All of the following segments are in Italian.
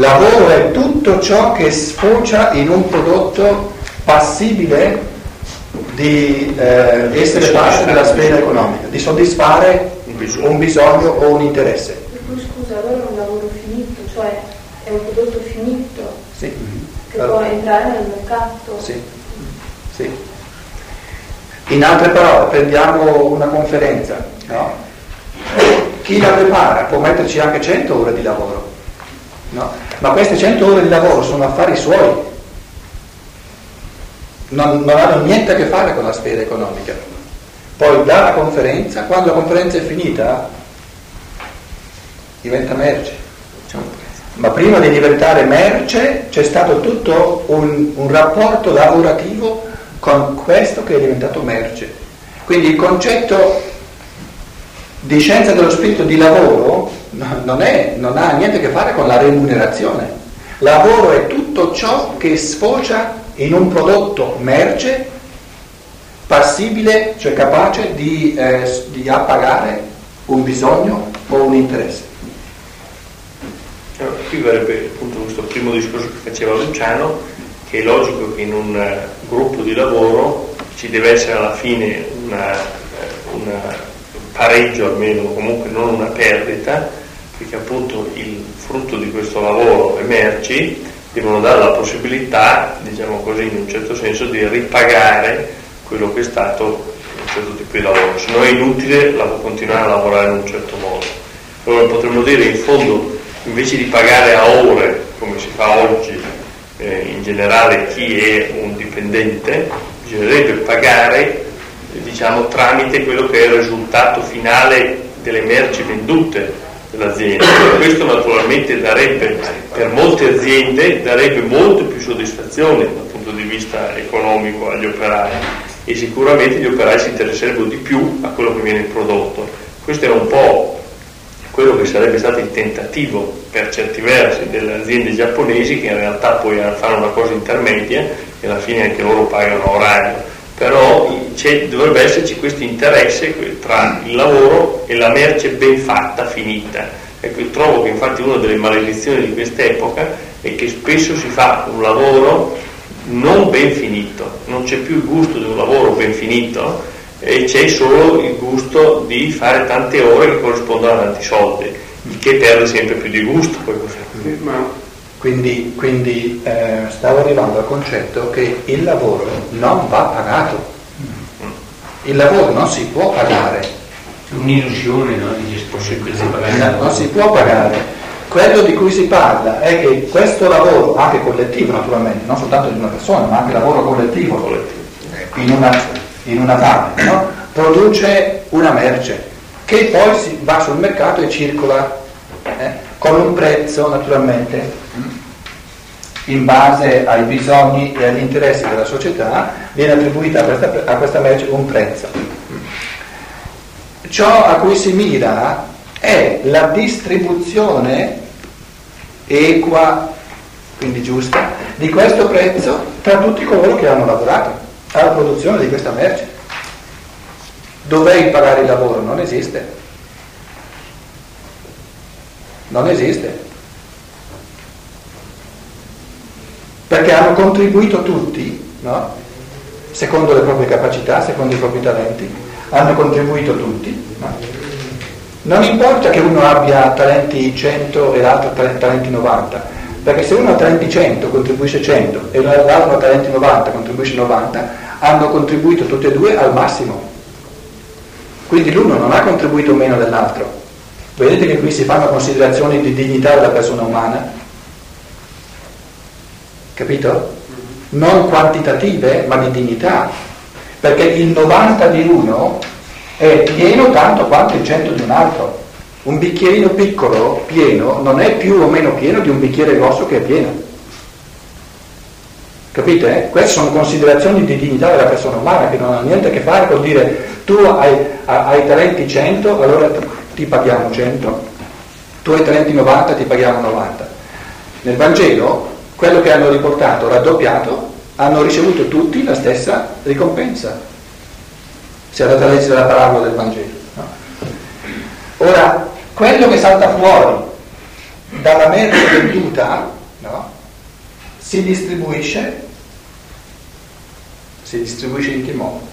Lavoro è tutto ciò che sfocia in un prodotto passibile di eh, essere parte della sfera economica, di soddisfare un bisogno o un interesse. Scusa, allora è un lavoro finito, cioè è un prodotto finito sì. che allora. può entrare nel mercato. Sì. sì. In altre parole, prendiamo una conferenza, no? chi la prepara può metterci anche 100 ore di lavoro, no? ma queste 100 ore di lavoro sono affari suoi, non, non hanno niente a che fare con la sfera economica. Poi dalla conferenza, quando la conferenza è finita, diventa merce. Ma prima di diventare merce c'è stato tutto un, un rapporto lavorativo con questo che è diventato merce. Quindi il concetto di scienza dello spirito di lavoro non, è, non ha niente a che fare con la remunerazione. Lavoro è tutto ciò che sfocia in un prodotto merce passibile, cioè capace di, eh, di appagare un bisogno o un interesse. Allora, qui verrebbe appunto questo primo discorso che faceva Luciano, che è logico che in un eh, gruppo di lavoro ci deve essere alla fine una, eh, pareggio almeno, comunque non una perdita, perché appunto il frutto di questo lavoro, le merci, devono dare la possibilità, diciamo così, in un certo senso, di ripagare quello che è stato un certo tipo di lavoro, se no è inutile continuare a lavorare in un certo modo. Allora potremmo dire in fondo, invece di pagare a ore, come si fa oggi eh, in generale chi è un dipendente, bisognerebbe pagare diciamo, tramite quello che è il risultato finale delle merci vendute dell'azienda. Questo naturalmente darebbe, per molte aziende, darebbe molto più soddisfazione dal punto di vista economico agli operai e sicuramente gli operai si interesserebbero di più a quello che viene prodotto. Questo è un po' quello che sarebbe stato il tentativo per certi versi delle aziende giapponesi che in realtà poi fanno una cosa intermedia e alla fine anche loro pagano orario però dovrebbe esserci questo interesse tra il lavoro e la merce ben fatta, finita. Ecco, trovo che infatti una delle maledizioni di quest'epoca è che spesso si fa un lavoro non ben finito, non c'è più il gusto di un lavoro ben finito e c'è solo il gusto di fare tante ore che corrispondono a tanti soldi, il che perde sempre più di gusto. Poi quindi, quindi eh, stavo arrivando al concetto che il lavoro non va pagato. Il lavoro non si può pagare. È un'illusione, no? Di pagare. Non si può pagare. Quello di cui si parla è che questo lavoro, anche collettivo naturalmente, non soltanto di una persona, ma anche lavoro collettivo, in una, in una fabbrica, no? produce una merce che poi si va sul mercato e circola. Eh? con un prezzo naturalmente in base ai bisogni e agli interessi della società viene attribuito a questa, a questa merce un prezzo. Ciò a cui si mira è la distribuzione equa, quindi giusta, di questo prezzo tra tutti coloro che hanno lavorato alla produzione di questa merce. Dov'è imparare il lavoro? Non esiste. Non esiste. Perché hanno contribuito tutti, no? secondo le proprie capacità, secondo i propri talenti, hanno contribuito tutti. No? Non importa che uno abbia talenti 100 e l'altro talenti 90, perché se uno ha talenti 100 contribuisce 100 e l'altro ha talenti 90 contribuisce 90, hanno contribuito tutti e due al massimo. Quindi l'uno non ha contribuito meno dell'altro, Vedete che qui si fanno considerazioni di dignità della persona umana? Capito? Non quantitative, ma di dignità. Perché il 90 di uno è pieno tanto quanto il 100 di un altro. Un bicchierino piccolo, pieno, non è più o meno pieno di un bicchiere grosso che è pieno. Capite? Queste sono considerazioni di dignità della persona umana che non hanno niente a che fare con dire tu hai, hai talenti 100, allora ti paghiamo 100, tu hai talenti 90, ti paghiamo 90. Nel Vangelo, quello che hanno riportato raddoppiato, hanno ricevuto tutti la stessa ricompensa. Se andate a leggere la parabola del Vangelo. No? Ora, quello che salta fuori dalla merce venduta no, si distribuisce, si distribuisce in che modo?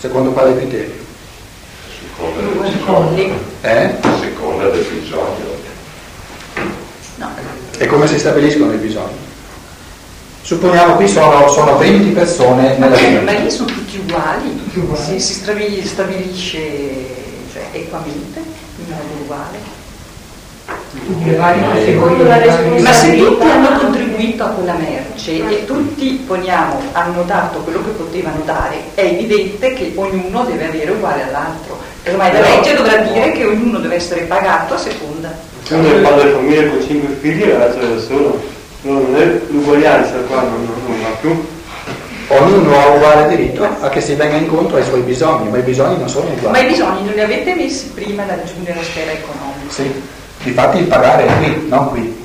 Secondo quale criterio? Seconda, Eh? seconda del bisogno. No, E come si stabiliscono i bisogni? Supponiamo qui sono, sono 20 persone nella ma famiglia. lì sono tutti uguali, Si, si stabi- stabilisce cioè, equamente, in modo uguale. Categorie. Ma se tutti hanno contribuito a quella merce e tutti, poniamo, hanno dato quello che potevano dare, è evidente che ognuno deve avere uguale all'altro. Ormai la legge dovrà dire che ognuno deve essere pagato a seconda. Uno è il padre di famiglia con cinque figli e l'altro è da solo. No, non è l'uguaglianza qua, non, non, non va più. Ognuno ha uguale diritto a che si venga incontro ai suoi bisogni, ma i bisogni non sono Ma i uguali. bisogni non li avete messi prima da raggiungere la sfera economica. Sì, difatti il pagare è qui, non qui.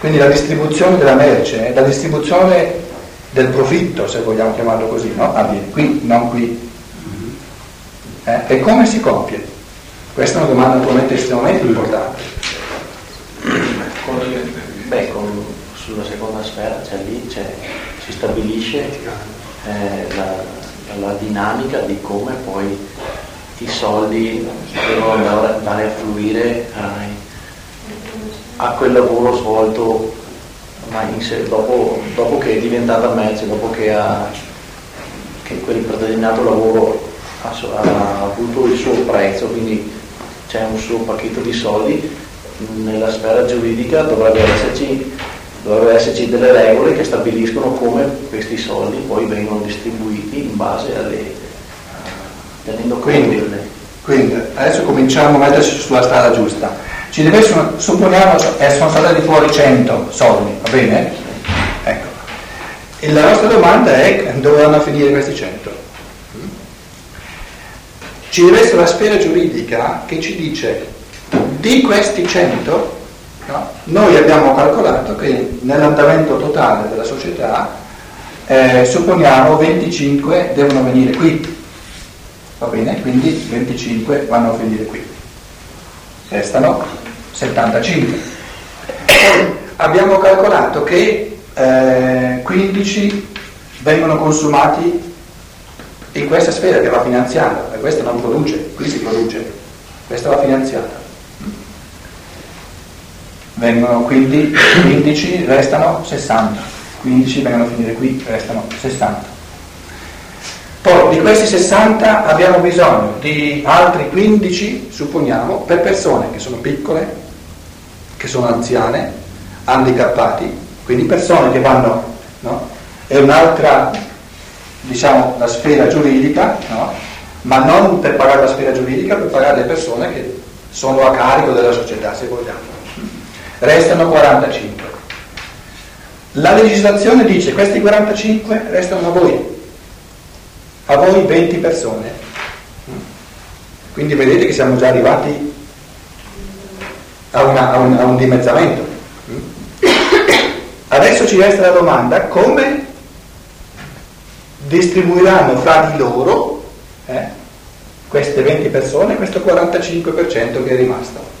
Quindi la distribuzione della merce, la distribuzione del profitto, se vogliamo chiamarlo così, no? avviene qui, non qui. Eh? E come si compie? Questa è una domanda naturalmente estremamente importante. Beh, con- sulla seconda sfera, cioè lì c'è- si stabilisce eh, la, la dinamica di come poi i soldi devono andare, andare a fluire ai- a quel lavoro svolto sé- dopo, dopo che è diventata merce, dopo che, ha, che quel determinato lavoro ha, ha avuto il suo prezzo, quindi c'è un suo pacchetto di soldi, nella sfera giuridica dovrebbe esserci, dovrebbe esserci delle regole che stabiliscono come questi soldi poi vengono distribuiti in base alle tenendo conto Quindi, delle quindi adesso cominciamo a metterci sulla strada giusta. Ci deve essere, supponiamo che sono stati fuori 100 soldi, va bene? Ecco. E la nostra domanda è dove vanno a finire questi 100? Ci deve essere la sfera giuridica che ci dice di questi 100 no, noi abbiamo calcolato che nell'andamento totale della società eh, supponiamo 25 devono venire qui Va bene? Quindi 25 vanno a finire qui. Restano 75. Abbiamo calcolato che eh, 15 vengono consumati in questa sfera che va finanziata, e questa non produce, qui si produce, questa va finanziata. Vengono quindi 15, restano 60. 15 vengono a finire qui, restano 60. Poi di questi 60 abbiamo bisogno di altri 15, supponiamo, per persone che sono piccole, che sono anziane, handicappati, quindi persone che vanno, no? È un'altra, diciamo, la sfera giuridica, no? Ma non per pagare la sfera giuridica, per pagare le persone che sono a carico della società, se vogliamo. Restano 45. La legislazione dice questi 45 restano a voi, a voi 20 persone. Quindi vedete che siamo già arrivati a, una- a un, a un dimezzamento. Adesso ci resta la domanda come distribuiranno fra di loro eh, queste 20 persone questo 45% che è rimasto.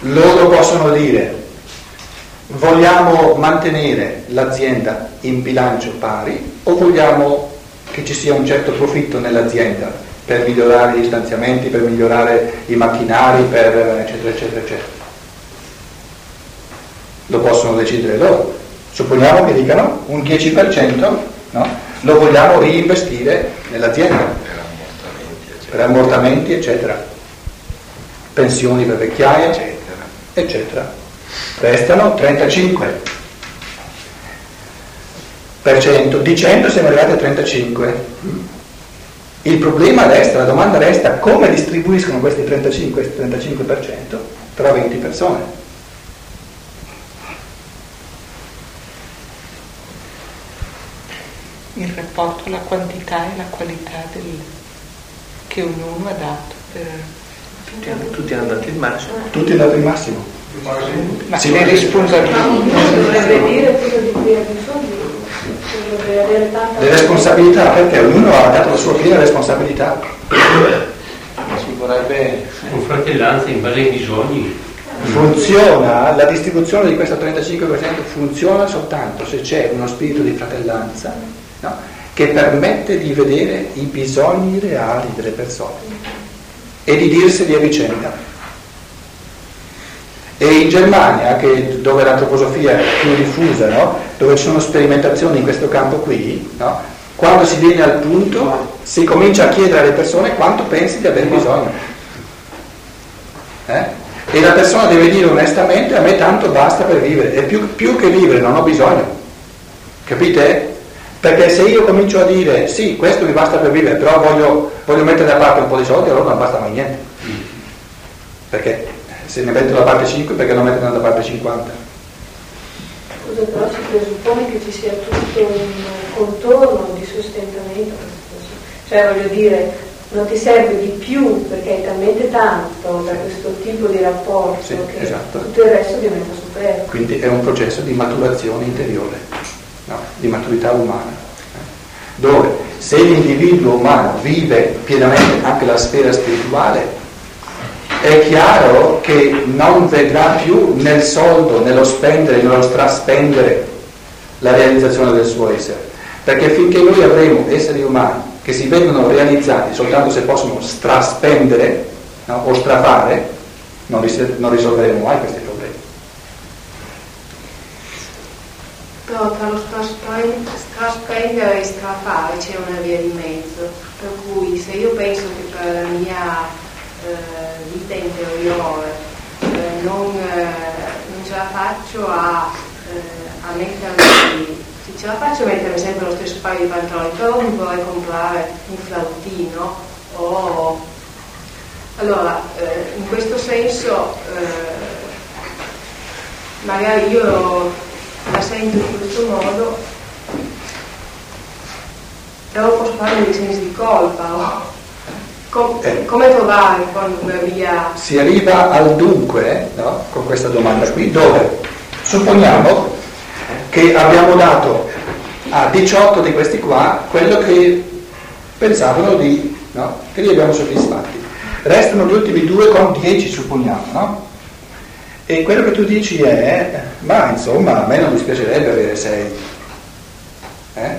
Loro possono dire vogliamo mantenere l'azienda in bilancio pari o vogliamo che ci sia un certo profitto nell'azienda per migliorare gli stanziamenti, per migliorare i macchinari, per eccetera eccetera eccetera. Lo possono decidere loro. Supponiamo che dicano un 10% no? lo vogliamo reinvestire nell'azienda Per ammortamenti, eccetera. per ammortamenti eccetera, pensioni per vecchiaia Eccetera. eccetera. Restano 35 per cento, di 100 siamo arrivati a 35. Il problema resta, la domanda resta come distribuiscono questi 35, questo 35% tra 20 persone. Il rapporto alla quantità e la qualità del- che ognuno ha dato. per- Tutti, hanno- tutti hanno dato il massimo. Tutti dato il massimo. Ma le ma- responsabilità. Dovrebbe dire quello di cui ha bisogno. Le responsabilità, perché ognuno ha dato la sua piena responsabilità. Ci vorrebbe Con fratellanza in base ai bisogni. Funziona, la distribuzione di questo 35% funziona soltanto se c'è uno spirito di fratellanza no? Che permette di vedere i bisogni reali delle persone e di dirseli a vicenda. E in Germania, che- dove l'antroposofia è più diffusa, no? dove ci sono sperimentazioni in questo campo qui, no? quando si viene al punto si comincia a chiedere alle persone quanto pensi di avere bisogno. Eh? E la persona deve dire onestamente a me tanto basta per vivere, e più, più che vivere non ho bisogno. Capite? Perché se io comincio a dire sì, questo mi basta per vivere, però voglio, voglio mettere da parte un po' di soldi, allora non basta mai niente. Perché se ne metto da parte 5, perché non mettere da parte 50? Scusa, però si presuppone che ci sia tutto un contorno di sostentamento. Cioè voglio dire, non ti serve di più perché hai talmente tanto per questo tipo di rapporto Sì, che esatto. tutto il resto diventa superfluo. Quindi è un processo di maturazione interiore, no? di maturità umana, dove se l'individuo umano vive pienamente anche la sfera spirituale, è chiaro che non vedrà più nel soldo, nello spendere, nello straspendere la realizzazione del suo essere. Perché finché noi avremo esseri umani che si vedono realizzati soltanto se possono straspendere no, o strafare, non, non risolveremo mai questi problemi. Però tra lo straspe- straspendere e strafare c'è una via di mezzo, per cui se io penso che per la mia eh, vita interiore eh, non, eh, non ce la faccio a, eh, a mettermi, sì, ce la faccio a mettermi sempre lo stesso paio di pantaloni, però mi vorrei comprare un flautino o... Allora, eh, in questo senso eh, magari io sento in questo modo, però posso fare dei sensi di colpa. o com- Eh. come trovare una via? Si arriva al dunque no, con questa domanda qui, dove supponiamo che abbiamo dato a 18 di questi qua quello che pensavano di, no, che li abbiamo soddisfatti. Restano gli ultimi due con 10 supponiamo, no? E quello che tu dici è, ma insomma a me non dispiacerebbe avere 6. Eh?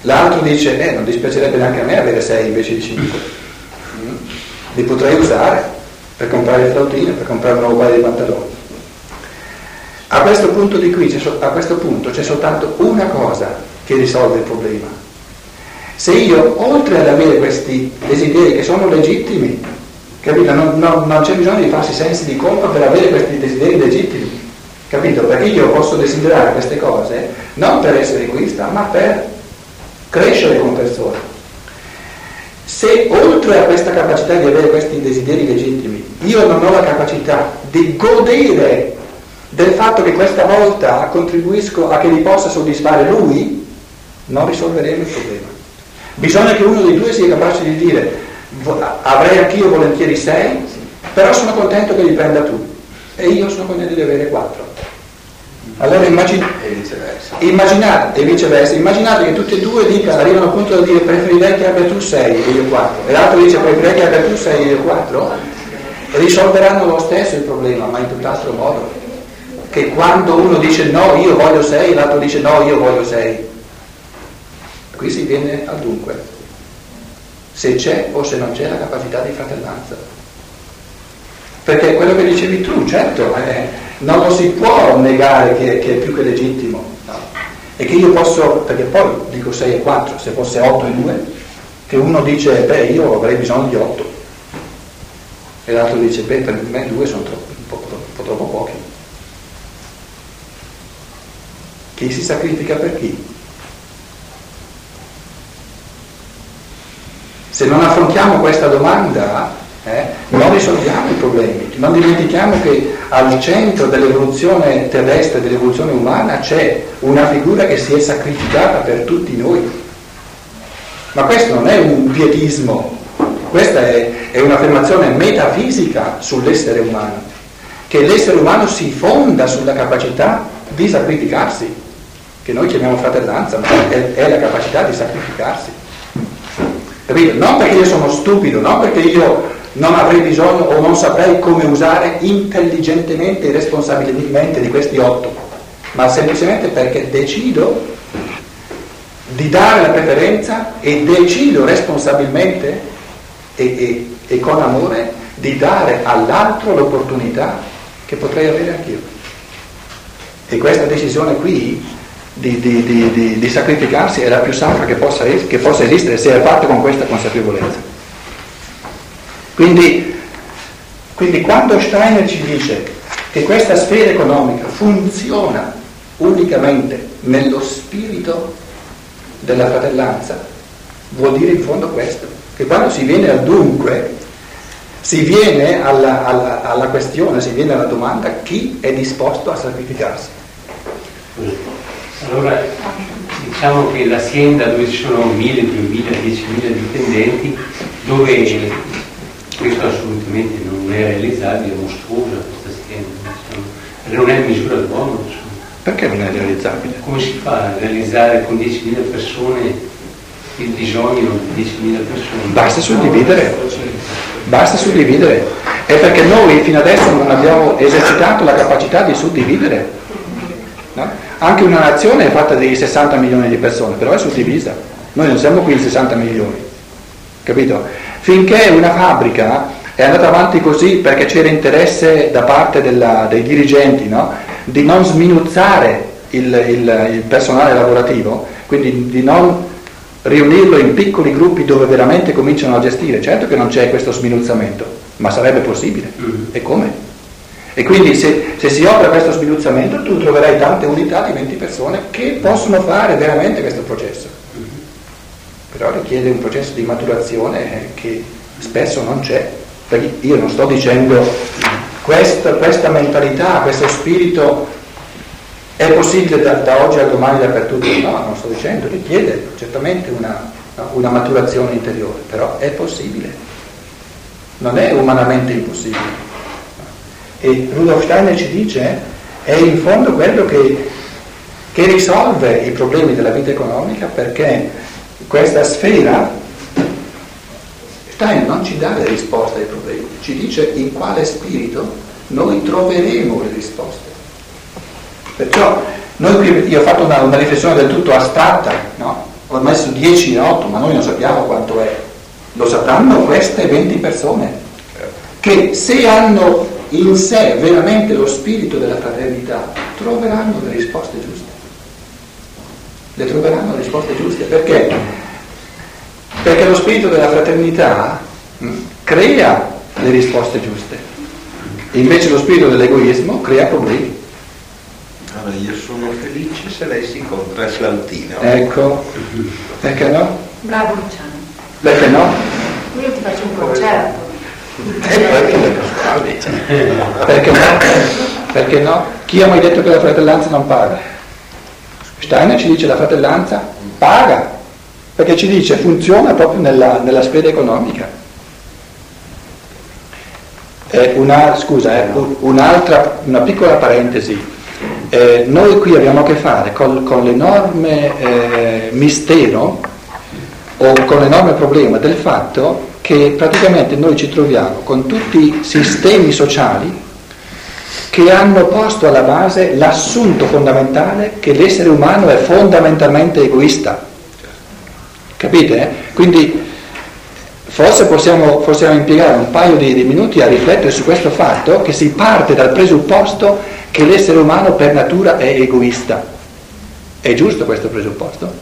L'altro dice, eh, non dispiacerebbe neanche a me avere 6 invece di 5. Li potrei usare per comprare il flautino, per comprare un nuovo paio di pantaloni. A questo punto di qui, a questo punto c'è soltanto una cosa che risolve il problema. Se io, oltre ad avere questi desideri che sono legittimi, capito? Non, non- non c'è bisogno di farsi sensi di colpa per avere questi desideri legittimi, capito? Perché io posso desiderare queste cose non per essere egoista, ma per crescere come persona. Se oltre a questa capacità di avere questi desideri legittimi, io non ho la capacità di godere del fatto che questa volta contribuisco a che li possa soddisfare lui, non risolveremo il problema. Bisogna che uno dei due sia capace di dire "Vo- avrei anch'io volentieri sei, però sono contento che li prenda tu e io sono contento di avere quattro. Allora immagin- E viceversa. immaginate, e viceversa, immaginate che tutti e due dicano, arrivano al punto di dire preferirei che abbia tu sei e io quattro, e l'altro dice preferirei che abbia tu sei e io quattro, risolveranno lo stesso il problema, ma in tutt'altro modo. Che quando uno dice no, io voglio sei, l'altro dice no, io voglio sei. Qui si viene al dunque. Se c'è o se non c'è la capacità di fratellanza. Perché quello che dicevi tu, certo, eh, non lo si può negare che, che è più che legittimo. no? E che io posso, perché poi dico 6 e 4, se fosse 8 e 2, che uno dice, beh, io avrei bisogno di 8. E l'altro dice, beh, per me 2 sono troppo, un po', un po' troppo pochi. Chi si sacrifica per chi? Se non affrontiamo questa domanda, eh, non risolviamo i problemi. Non dimentichiamo che al centro dell'evoluzione terrestre, dell'evoluzione umana, c'è una figura che si è sacrificata per tutti noi. Ma questo non è un pietismo, questa è, è un'affermazione metafisica sull'essere umano, che l'essere umano si fonda sulla capacità di sacrificarsi. che noi chiamiamo fratellanza, ma è, è la capacità di sacrificarsi. Capito? Non perché io sono stupido, non perché io non avrei bisogno o non saprei come usare intelligentemente e responsabilmente di questi otto, ma semplicemente perché decido di dare la preferenza e decido responsabilmente e, e, e con amore di dare all'altro l'opportunità che potrei avere anch'io. E questa decisione qui di, di, di, di, sacrificarsi è la più sacra che possa, che possa esistere se è fatta con questa consapevolezza. Quindi, quindi quando Steiner ci dice che questa sfera economica funziona unicamente nello spirito della fratellanza, vuol dire in fondo questo, che quando si viene al dunque, si viene alla, alla, alla questione, si viene alla domanda chi è disposto a sacrificarsi. Allora, diciamo che l'azienda dove ci sono 1000, 2000, 10.000 dipendenti, dove questo assolutamente non è realizzabile, è mostruosa questa azienda, non è misura d'uomo. Perché non è realizzabile? Come si fa a realizzare con 10.000 persone il bisogno di 10.000 persone? Basta suddividere, basta suddividere. È perché noi fino adesso non abbiamo esercitato la capacità di suddividere. No? Anche una nazione è fatta di 60 milioni di persone, però è suddivisa. Noi non siamo qui in 60 milioni, capito? finché una fabbrica è andata avanti così perché c'era interesse da parte della, dei dirigenti no? di non sminuzzare il, il, il personale lavorativo, quindi di non riunirlo in piccoli gruppi dove veramente cominciano a gestire. Certo che non c'è questo sminuzzamento, ma sarebbe possibile. Mm. E come? E quindi se, se, si opera questo sminuzzamento tu troverai tante unità di 20 persone che possono fare veramente questo processo però richiede un processo di maturazione che spesso non c'è. Perché io non sto dicendo questa, questa mentalità, questo spirito è possibile da, da, oggi al domani dappertutto, no, non sto dicendo, richiede certamente una, una maturazione interiore, però è possibile, non è umanamente impossibile. E Rudolf Steiner ci dice, è in fondo quello che, che risolve i problemi della vita economica perché questa sfera, Stein non ci dà le risposte ai problemi, ci dice in quale spirito noi troveremo le risposte. Perciò noi io ho fatto una, una riflessione del tutto astratta, no? ho messo 10 e 8, ma noi non sappiamo quanto è. Lo sapranno queste 20 persone, che se hanno in sé veramente lo spirito della fraternità, troveranno le risposte giuste le troveranno le risposte giuste. Perché? Perché lo spirito della fraternità mh, mm, crea le risposte giuste. Invece lo spirito dell'egoismo crea problemi. Allora io sono felice se lei si il flautino. Ecco, perché no? Bravo Luciano. Perché no? Io ti faccio un concerto. E poi che le Perché no? Perché no? Chi ha mai detto che la fratellanza non paga? Steiner ci dice la fratellanza paga, perché ci dice funziona proprio nella, nella sfera economica. Una, scusa, eh, un'altra, una piccola parentesi. Eh, noi qui abbiamo a che fare con, con l'enorme eh, mistero o con l'enorme problema del fatto che praticamente noi ci troviamo con tutti i sistemi sociali che hanno posto alla base l'assunto fondamentale che l'essere umano è fondamentalmente egoista. Capite? Quindi forse possiamo, possiamo impiegare un paio di, di minuti a riflettere su questo fatto che si parte dal presupposto che l'essere umano per natura è egoista. È giusto questo presupposto?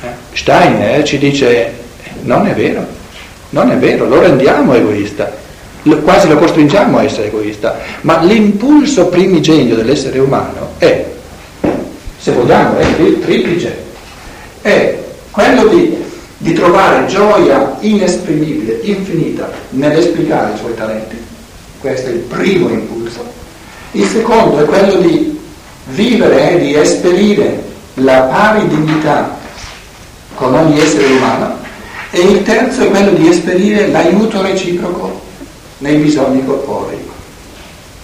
Eh? Steiner ci dice non è vero, non è vero, lo rendiamo egoista quasi lo costringiamo a essere egoista, ma l'impulso primigenio dell'essere umano è, se vogliamo, è triplice, è quello di, di trovare gioia inesprimibile, infinita, nell'esplicare i suoi talenti, questo è il primo impulso. Il secondo è quello di vivere e di esperire la pari dignità con ogni essere umano e il terzo è quello di esperire l'aiuto reciproco nei bisogni corporei,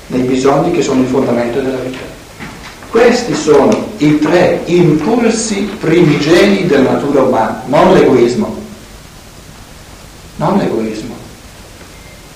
nei bisogni che sono il fondamento della vita. Questi sono i tre impulsi primigeni della natura umana, non l'egoismo. Non l'egoismo.